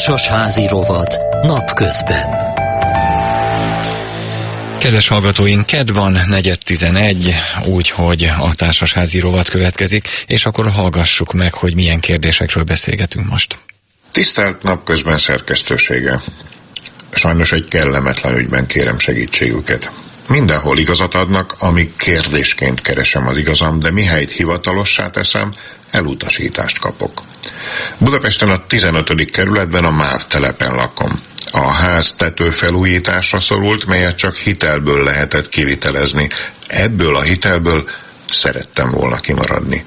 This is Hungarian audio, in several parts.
Társasházi rovat napközben. Kedves hallgatóink, ked van, negyed tizenegy, úgyhogy a társasházi rovat következik, és akkor hallgassuk meg, hogy milyen kérdésekről beszélgetünk most. Tisztelt napközben szerkesztősége! Sajnos egy kellemetlen ügyben kérem segítségüket. Mindenhol igazat adnak, amíg kérdésként keresem az igazam, de mihelyt hivatalossá teszem, elutasítást kapok. Budapesten a 15. kerületben a MÁV telepen lakom. A ház tetőfelújításra szorult, melyet csak hitelből lehetett kivitelezni. Ebből a hitelből szerettem volna kimaradni.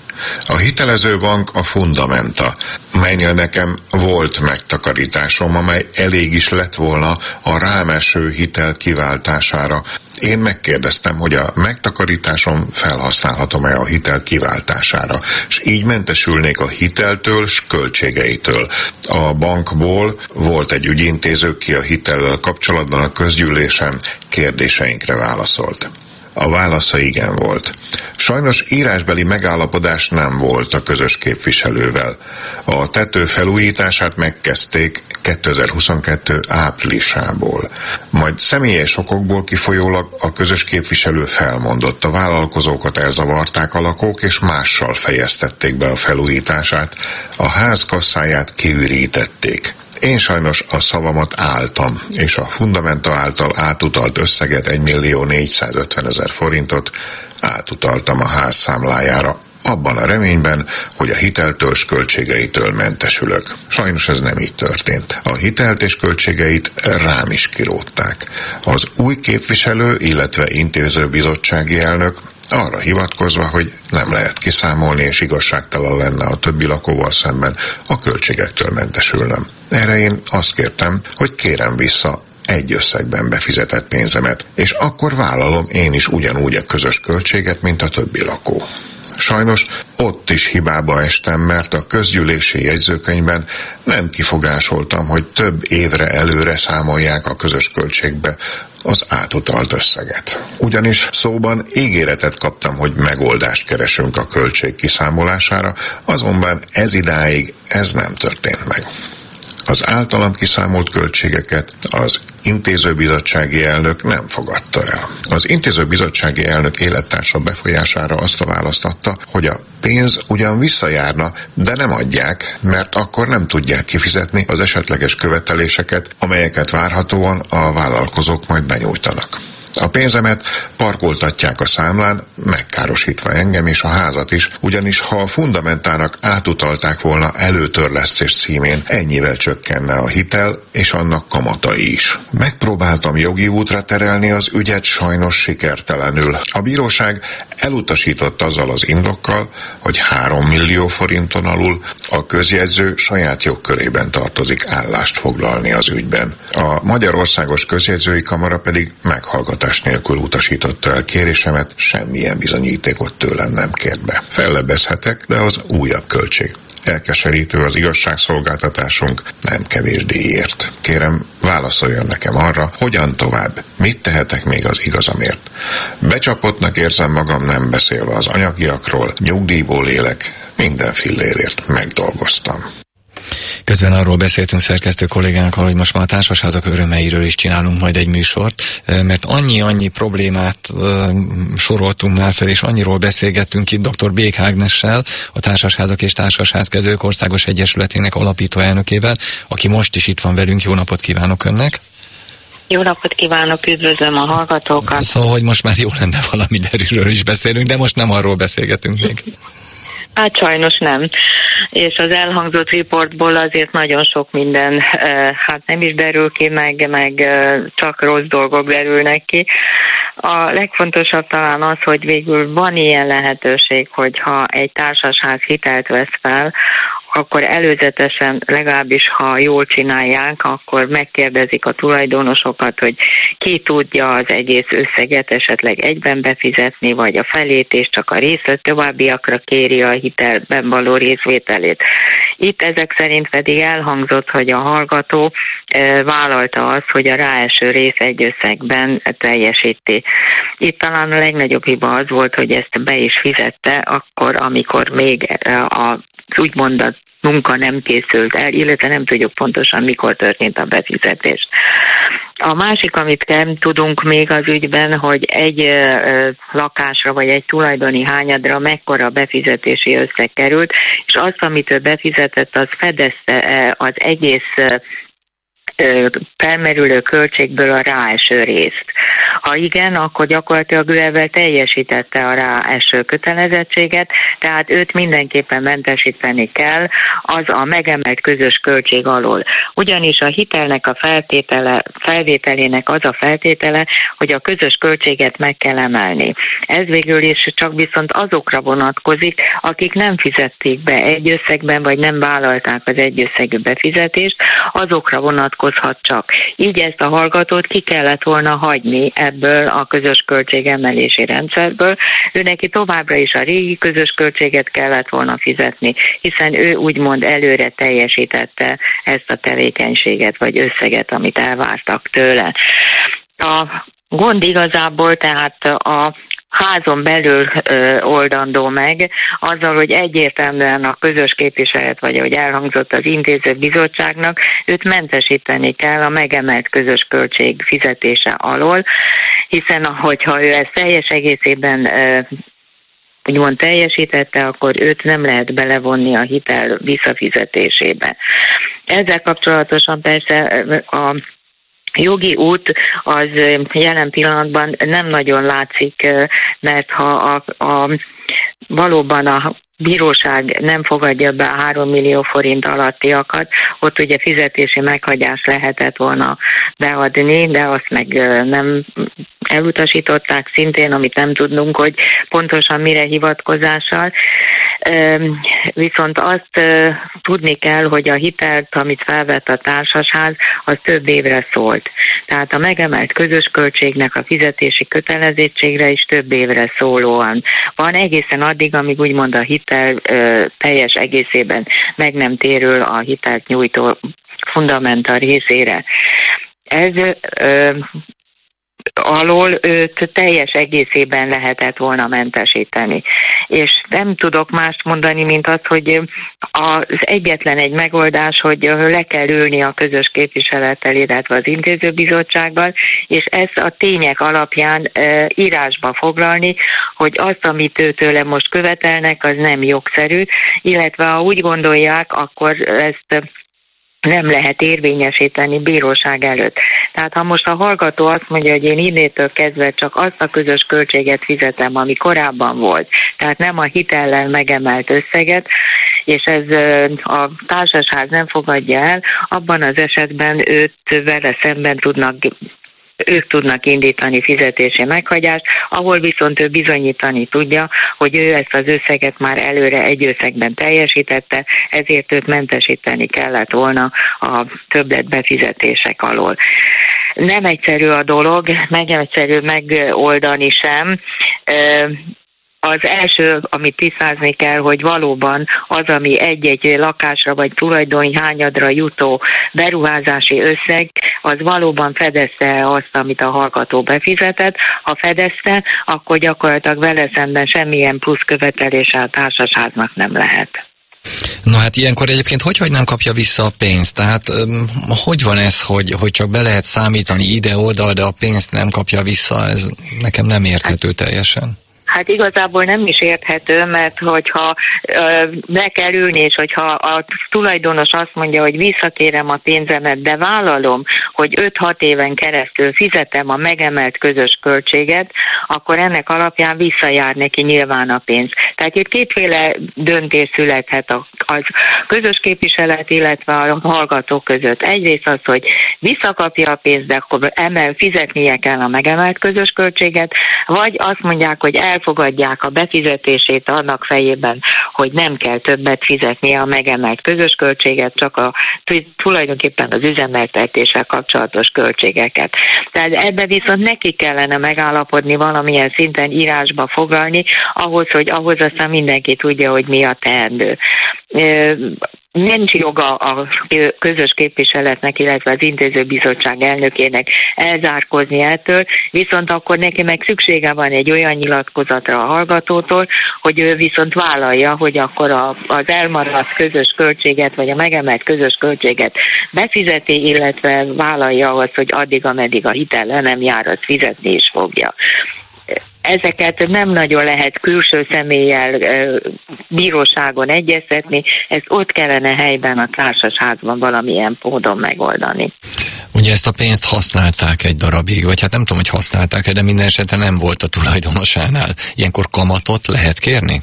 A hitelező bank a Fundamenta, melynél nekem volt megtakarításom, amely elég is lett volna a rámeső hitel kiváltására. Én megkérdeztem, hogy a megtakarításom felhasználhatom-e a hitel kiváltására, és így mentesülnék a hiteltől s költségeitől. A bankból volt egy ügyintéző, ki a hitellel kapcsolatban a közgyűlésen kérdéseinkre válaszolt. A válasza igen volt. Sajnos írásbeli megállapodás nem volt a közös képviselővel. A tető felújítását megkezdték 2022 áprilisából. Majd személyes okokból kifolyólag a közös képviselő felmondott. A vállalkozókat elzavarták a lakók, és mással fejeztették be a felújítását. A ház kasszáját kiürítették. Én sajnos a szavamat álltam, és a Fundamenta által átutalt összeget 1 millió 450 ezer forintot átutaltam a ház számlájára, abban a reményben, hogy a hiteltől és költségeitől mentesülök. Sajnos ez nem így történt. A hitelt és költségeit rám is kirótták. Az új képviselő, illetve intézőbizottsági elnök arra hivatkozva, hogy nem lehet kiszámolni, és igazságtalan lenne a többi lakóval szemben a költségektől mentesülnem. Erre én azt kértem, hogy kérem vissza egy összegben befizetett pénzemet, és akkor vállalom én is ugyanúgy a közös költséget, mint a többi lakó. Sajnos ott is hibába estem, mert a közgyűlési jegyzőkönyvben nem kifogásoltam, hogy több évre előre számolják a közös költségbe az átutalt összeget. Ugyanis szóban ígéretet kaptam, hogy megoldást keresünk a költség kiszámolására, azonban ez idáig ez nem történt meg. Az általam kiszámolt költségeket az intézőbizottsági elnök nem fogadta el. Az intézőbizottsági elnök élettársa befolyására azt a választ adta, hogy a pénz ugyan visszajárna, de nem adják, mert akkor nem tudják kifizetni az esetleges követeléseket, amelyeket várhatóan a vállalkozók majd benyújtanak. A pénzemet parkoltatják a számlán, megkárosítva engem és a házat is, ugyanis ha a fundamentának átutalták volna előtörlesztés címén, ennyivel csökkenne a hitel és annak kamatai is. Megpróbáltam jogi útra terelni az ügyet sajnos sikertelenül. A bíróság elutasított azzal az indokkal, hogy 3 millió forinton alul a közjegyző saját jogkörében tartozik állást foglalni az ügyben. A Magyarországos Közjegyzői Kamara pedig meghallgat meghallgatás nélkül utasította el kérésemet, semmilyen bizonyítékot tőlem nem kért be. Fellebezhetek, de az újabb költség. Elkeserítő az igazságszolgáltatásunk, nem kevés díjért. Kérem, válaszoljon nekem arra, hogyan tovább, mit tehetek még az igazamért. Becsapottnak érzem magam nem beszélve az anyagiakról, nyugdíjból élek, minden fillérért megdolgoztam. Közben arról beszéltünk szerkesztő kollégánkkal, hogy most már a társasházak örömeiről is csinálunk majd egy műsort, mert annyi-annyi problémát soroltunk már fel, és annyiról beszélgettünk itt dr. Bék Ágnessel, a Társasházak és Társasházkedők Országos Egyesületének alapító elnökével, aki most is itt van velünk. Jó napot kívánok önnek! Jó napot kívánok, üdvözlöm a hallgatókat! Szóval, hogy most már jó lenne valami derűről is beszélünk, de most nem arról beszélgetünk még. Hát sajnos nem. És az elhangzott riportból azért nagyon sok minden, hát nem is derül ki, meg, meg csak rossz dolgok derülnek ki. A legfontosabb talán az, hogy végül van ilyen lehetőség, hogyha egy társasház hitelt vesz fel, akkor előzetesen legalábbis, ha jól csinálják, akkor megkérdezik a tulajdonosokat, hogy ki tudja az egész összeget esetleg egyben befizetni, vagy a felét, és csak a részlet továbbiakra kéri a hitelben való részvételét. Itt ezek szerint pedig elhangzott, hogy a hallgató vállalta azt, hogy a ráeső rész egy összegben teljesíti. Itt talán a legnagyobb hiba az volt, hogy ezt be is fizette, akkor, amikor még a úgymond a munka nem készült el, illetve nem tudjuk pontosan mikor történt a befizetés. A másik, amit nem tudunk még az ügyben, hogy egy lakásra vagy egy tulajdoni hányadra mekkora befizetési összeg került, és azt, amit ő befizetett, az fedezte az egész felmerülő költségből a ráeső részt. Ha igen, akkor gyakorlatilag ő ebben teljesítette a ráeső kötelezettséget, tehát őt mindenképpen mentesíteni kell az a megemelt közös költség alól. Ugyanis a hitelnek a feltétele, felvételének az a feltétele, hogy a közös költséget meg kell emelni. Ez végül is csak viszont azokra vonatkozik, akik nem fizették be egy összegben, vagy nem vállalták az egy összegű befizetést, azokra vonatkozhat csak. Így ezt a hallgatót ki kellett volna hagyni ebből a közös költségemelési rendszerből. Ő neki továbbra is a régi közös költséget kellett volna fizetni, hiszen ő úgymond előre teljesítette ezt a tevékenységet vagy összeget, amit elvártak tőle. A gond igazából tehát a házon belül ö, oldandó meg, azzal, hogy egyértelműen a közös képviselet, vagy ahogy elhangzott az intéző bizottságnak, őt mentesíteni kell a megemelt közös költség fizetése alól, hiszen hogyha ő ezt teljes egészében ö, úgymond teljesítette, akkor őt nem lehet belevonni a hitel visszafizetésébe. Ezzel kapcsolatosan persze a jogi út az jelen pillanatban nem nagyon látszik, mert ha a, a valóban a bíróság nem fogadja be a 3 millió forint alattiakat, ott ugye fizetési meghagyás lehetett volna beadni, de azt meg nem elutasították szintén, amit nem tudnunk, hogy pontosan mire hivatkozással. Viszont azt tudni kell, hogy a hitelt, amit felvett a társasház, az több évre szólt. Tehát a megemelt közös költségnek a fizetési kötelezettségre is több évre szólóan van egészen addig, amíg úgymond a hitel teljes egészében meg nem térül a hitelt nyújtó fundamental részére. Ez alól őt teljes egészében lehetett volna mentesíteni. És nem tudok mást mondani, mint az, hogy az egyetlen egy megoldás, hogy le kell ülni a közös képviselettel, illetve az intézőbizottsággal, és ezt a tények alapján írásba foglalni, hogy azt, amit őtőle most követelnek, az nem jogszerű, illetve ha úgy gondolják, akkor ezt nem lehet érvényesíteni bíróság előtt. Tehát ha most a hallgató azt mondja, hogy én innétől kezdve csak azt a közös költséget fizetem, ami korábban volt, tehát nem a hitellel megemelt összeget, és ez a társasház nem fogadja el, abban az esetben őt vele szemben tudnak ők tudnak indítani fizetési meghagyást, ahol viszont ő bizonyítani tudja, hogy ő ezt az összeget már előre egy összegben teljesítette, ezért őt mentesíteni kellett volna a többlet befizetések alól. Nem egyszerű a dolog, meg egyszerű megoldani sem az első, amit tisztázni kell, hogy valóban az, ami egy-egy lakásra vagy tulajdoni hányadra jutó beruházási összeg, az valóban fedezte azt, amit a hallgató befizetett. Ha fedezte, akkor gyakorlatilag vele szemben semmilyen plusz követelése a társasháznak nem lehet. Na hát ilyenkor egyébként hogy, hogy nem kapja vissza a pénzt? Tehát hogy van ez, hogy, hogy csak be lehet számítani ide-oda, de a pénzt nem kapja vissza? Ez nekem nem érthető teljesen. Hát igazából nem is érthető, mert hogyha be kell ülni, és hogyha a tulajdonos azt mondja, hogy visszakérem a pénzemet, de vállalom, hogy 5-6 éven keresztül fizetem a megemelt közös költséget, akkor ennek alapján visszajár neki nyilván a pénz. Tehát itt kétféle döntés születhet az közös képviselet, illetve a hallgató között. Egyrészt az, hogy visszakapja a pénzt, de akkor emel, fizetnie kell a megemelt közös költséget, vagy azt mondják, hogy el elfogadják a befizetését annak fejében, hogy nem kell többet fizetnie a megemelt közös költséget, csak a tulajdonképpen az üzemeltetéssel kapcsolatos költségeket. Tehát ebbe viszont neki kellene megállapodni valamilyen szinten írásba foglalni, ahhoz, hogy ahhoz aztán mindenki tudja, hogy mi a teendő nincs joga a közös képviseletnek, illetve az intézőbizottság elnökének elzárkozni ettől, viszont akkor neki meg szüksége van egy olyan nyilatkozatra a hallgatótól, hogy ő viszont vállalja, hogy akkor a, az elmaradt közös költséget, vagy a megemelt közös költséget befizeti, illetve vállalja azt, hogy addig, ameddig a hitel nem jár, az fizetni is fogja ezeket nem nagyon lehet külső személlyel bíróságon egyeztetni, ezt ott kellene helyben a társasházban valamilyen módon megoldani. Ugye ezt a pénzt használták egy darabig, vagy hát nem tudom, hogy használták-e, de minden esetre nem volt a tulajdonosánál. Ilyenkor kamatot lehet kérni?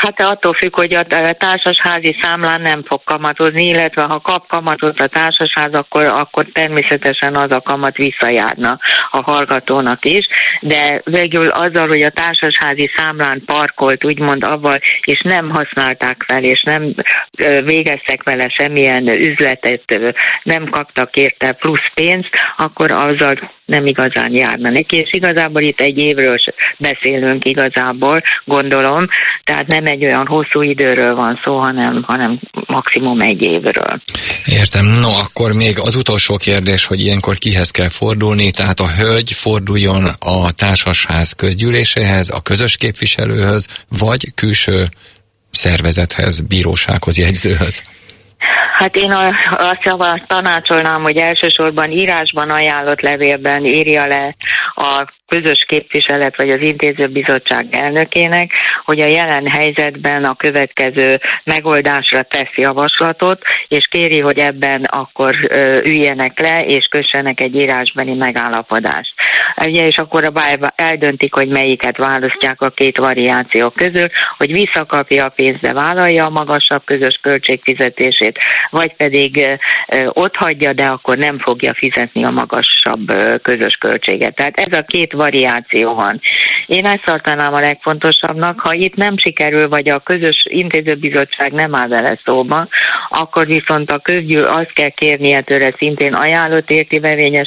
Hát attól függ, hogy a társasházi számlán nem fog kamatozni, illetve ha kap kamatot a társasház, akkor, akkor természetesen az a kamat visszajárna a hallgatónak is, de végül azzal, hogy a társasházi számlán parkolt, úgymond avval, és nem használták fel, és nem végeztek vele semmilyen üzletet, nem kaptak érte plusz pénzt, akkor azzal nem igazán járna neki, és igazából itt egy évről beszélünk igazából, gondolom, tehát nem egy olyan hosszú időről van szó, hanem, hanem maximum egy évről. Értem. No, akkor még az utolsó kérdés, hogy ilyenkor kihez kell fordulni, tehát a hölgy forduljon a társasház közgyűléséhez, a közös képviselőhöz, vagy külső szervezethez, bírósághoz, jegyzőhöz? Hát én azt tanácsolnám, hogy elsősorban írásban ajánlott levélben írja le a közös képviselet vagy az intézőbizottság elnökének, hogy a jelen helyzetben a következő megoldásra tesz javaslatot, és kéri, hogy ebben akkor üljenek le, és kössenek egy írásbeni megállapodást. Ugye, és akkor a eldöntik, hogy melyiket választják a két variáció közül, hogy visszakapja a pénzt, de vállalja a magasabb közös költségfizetését, vagy pedig ott hagyja, de akkor nem fogja fizetni a magasabb közös költséget. Tehát ez a két variáció van. Én ezt tartanám a legfontosabbnak, ha itt nem sikerül, vagy a közös intézőbizottság nem áll vele szóba, akkor viszont a közgyűl azt kell kérnie tőle szintén ajánlott érti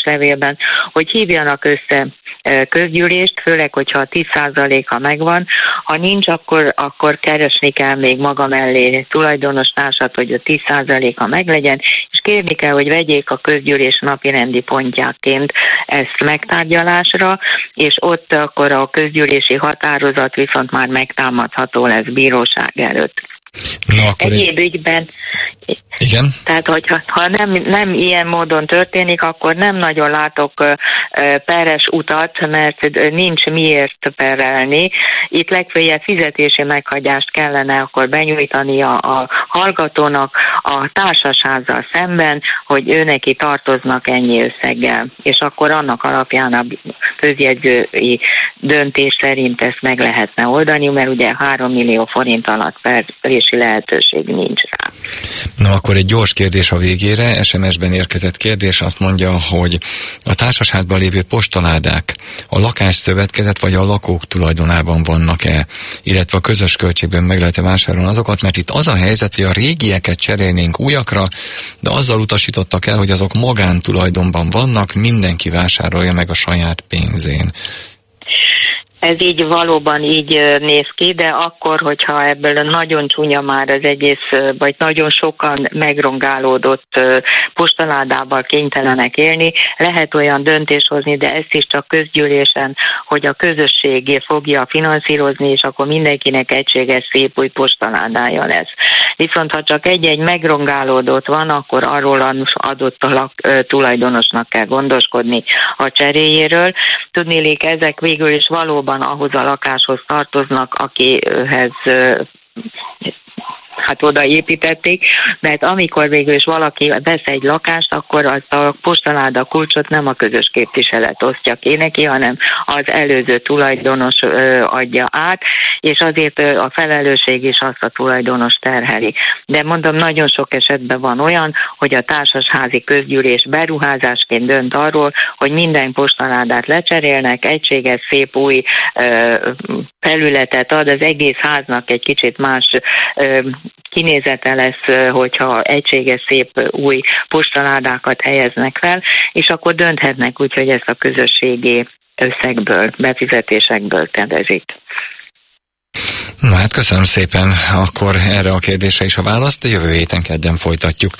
levélben, hogy hívjanak össze közgyűlést, főleg, hogyha a 10%-a megvan. Ha nincs, akkor, akkor keresni kell még maga mellé tulajdonos társat, hogy a 10%-a meglegyen, és kérni kell, hogy vegyék a közgyűlés napirendi pontjáként ezt megtárgyalásra, és ott akkor a közgyűlési határozat viszont már megtámadható lesz bíróság előtt. No, akkor Egyéb egy... ügyben igen. Tehát, hogyha ha nem, nem ilyen módon történik, akkor nem nagyon látok peres utat, mert nincs miért perelni. Itt legfeljebb fizetési meghagyást kellene akkor benyújtani a, a hallgatónak a társasházzal szemben, hogy ő neki tartoznak ennyi összeggel, és akkor annak alapján a közjegyzői döntés szerint ezt meg lehetne oldani, mert ugye 3 millió forint alatt perési lehetőség nincs rá. Na akkor egy gyors kérdés a végére. SMS-ben érkezett kérdés azt mondja, hogy a társasházban lévő postaládák a lakásszövetkezet vagy a lakók tulajdonában vannak-e, illetve a közös költségben meg lehet-e vásárolni azokat, mert itt az a helyzet, hogy a régieket cserélnénk újakra, de azzal utasítottak el, hogy azok magántulajdonban vannak, mindenki vásárolja meg a saját pénzén. Ez így valóban így néz ki, de akkor, hogyha ebből nagyon csúnya már az egész, vagy nagyon sokan megrongálódott postaládával kénytelenek élni, lehet olyan döntés hozni, de ezt is csak közgyűlésen, hogy a közösségé fogja finanszírozni, és akkor mindenkinek egységes szép új postaládája lesz. Viszont ha csak egy-egy megrongálódott van, akkor arról adott a lak, tulajdonosnak kell gondoskodni a cseréjéről. Tudnélik, ezek végül is valóban valóban ahhoz a lakáshoz tartoznak, akihez hát odaépítették, mert amikor végül is valaki vesz egy lakást, akkor azt a postaláda kulcsot nem a közös képviselet osztja ki neki, hanem az előző tulajdonos adja át, és azért a felelősség is azt a tulajdonos terheli. De mondom, nagyon sok esetben van olyan, hogy a társasházi közgyűlés beruházásként dönt arról, hogy minden postaládát lecserélnek, egységes, szép új felületet ad, az egész háznak egy kicsit más kinézete lesz, hogyha egységes, szép új postaládákat helyeznek fel, és akkor dönthetnek úgy, hogy ezt a közösségi összegből, befizetésekből tedezik. Na hát köszönöm szépen akkor erre a kérdésre is a választ, jövő héten kedden folytatjuk.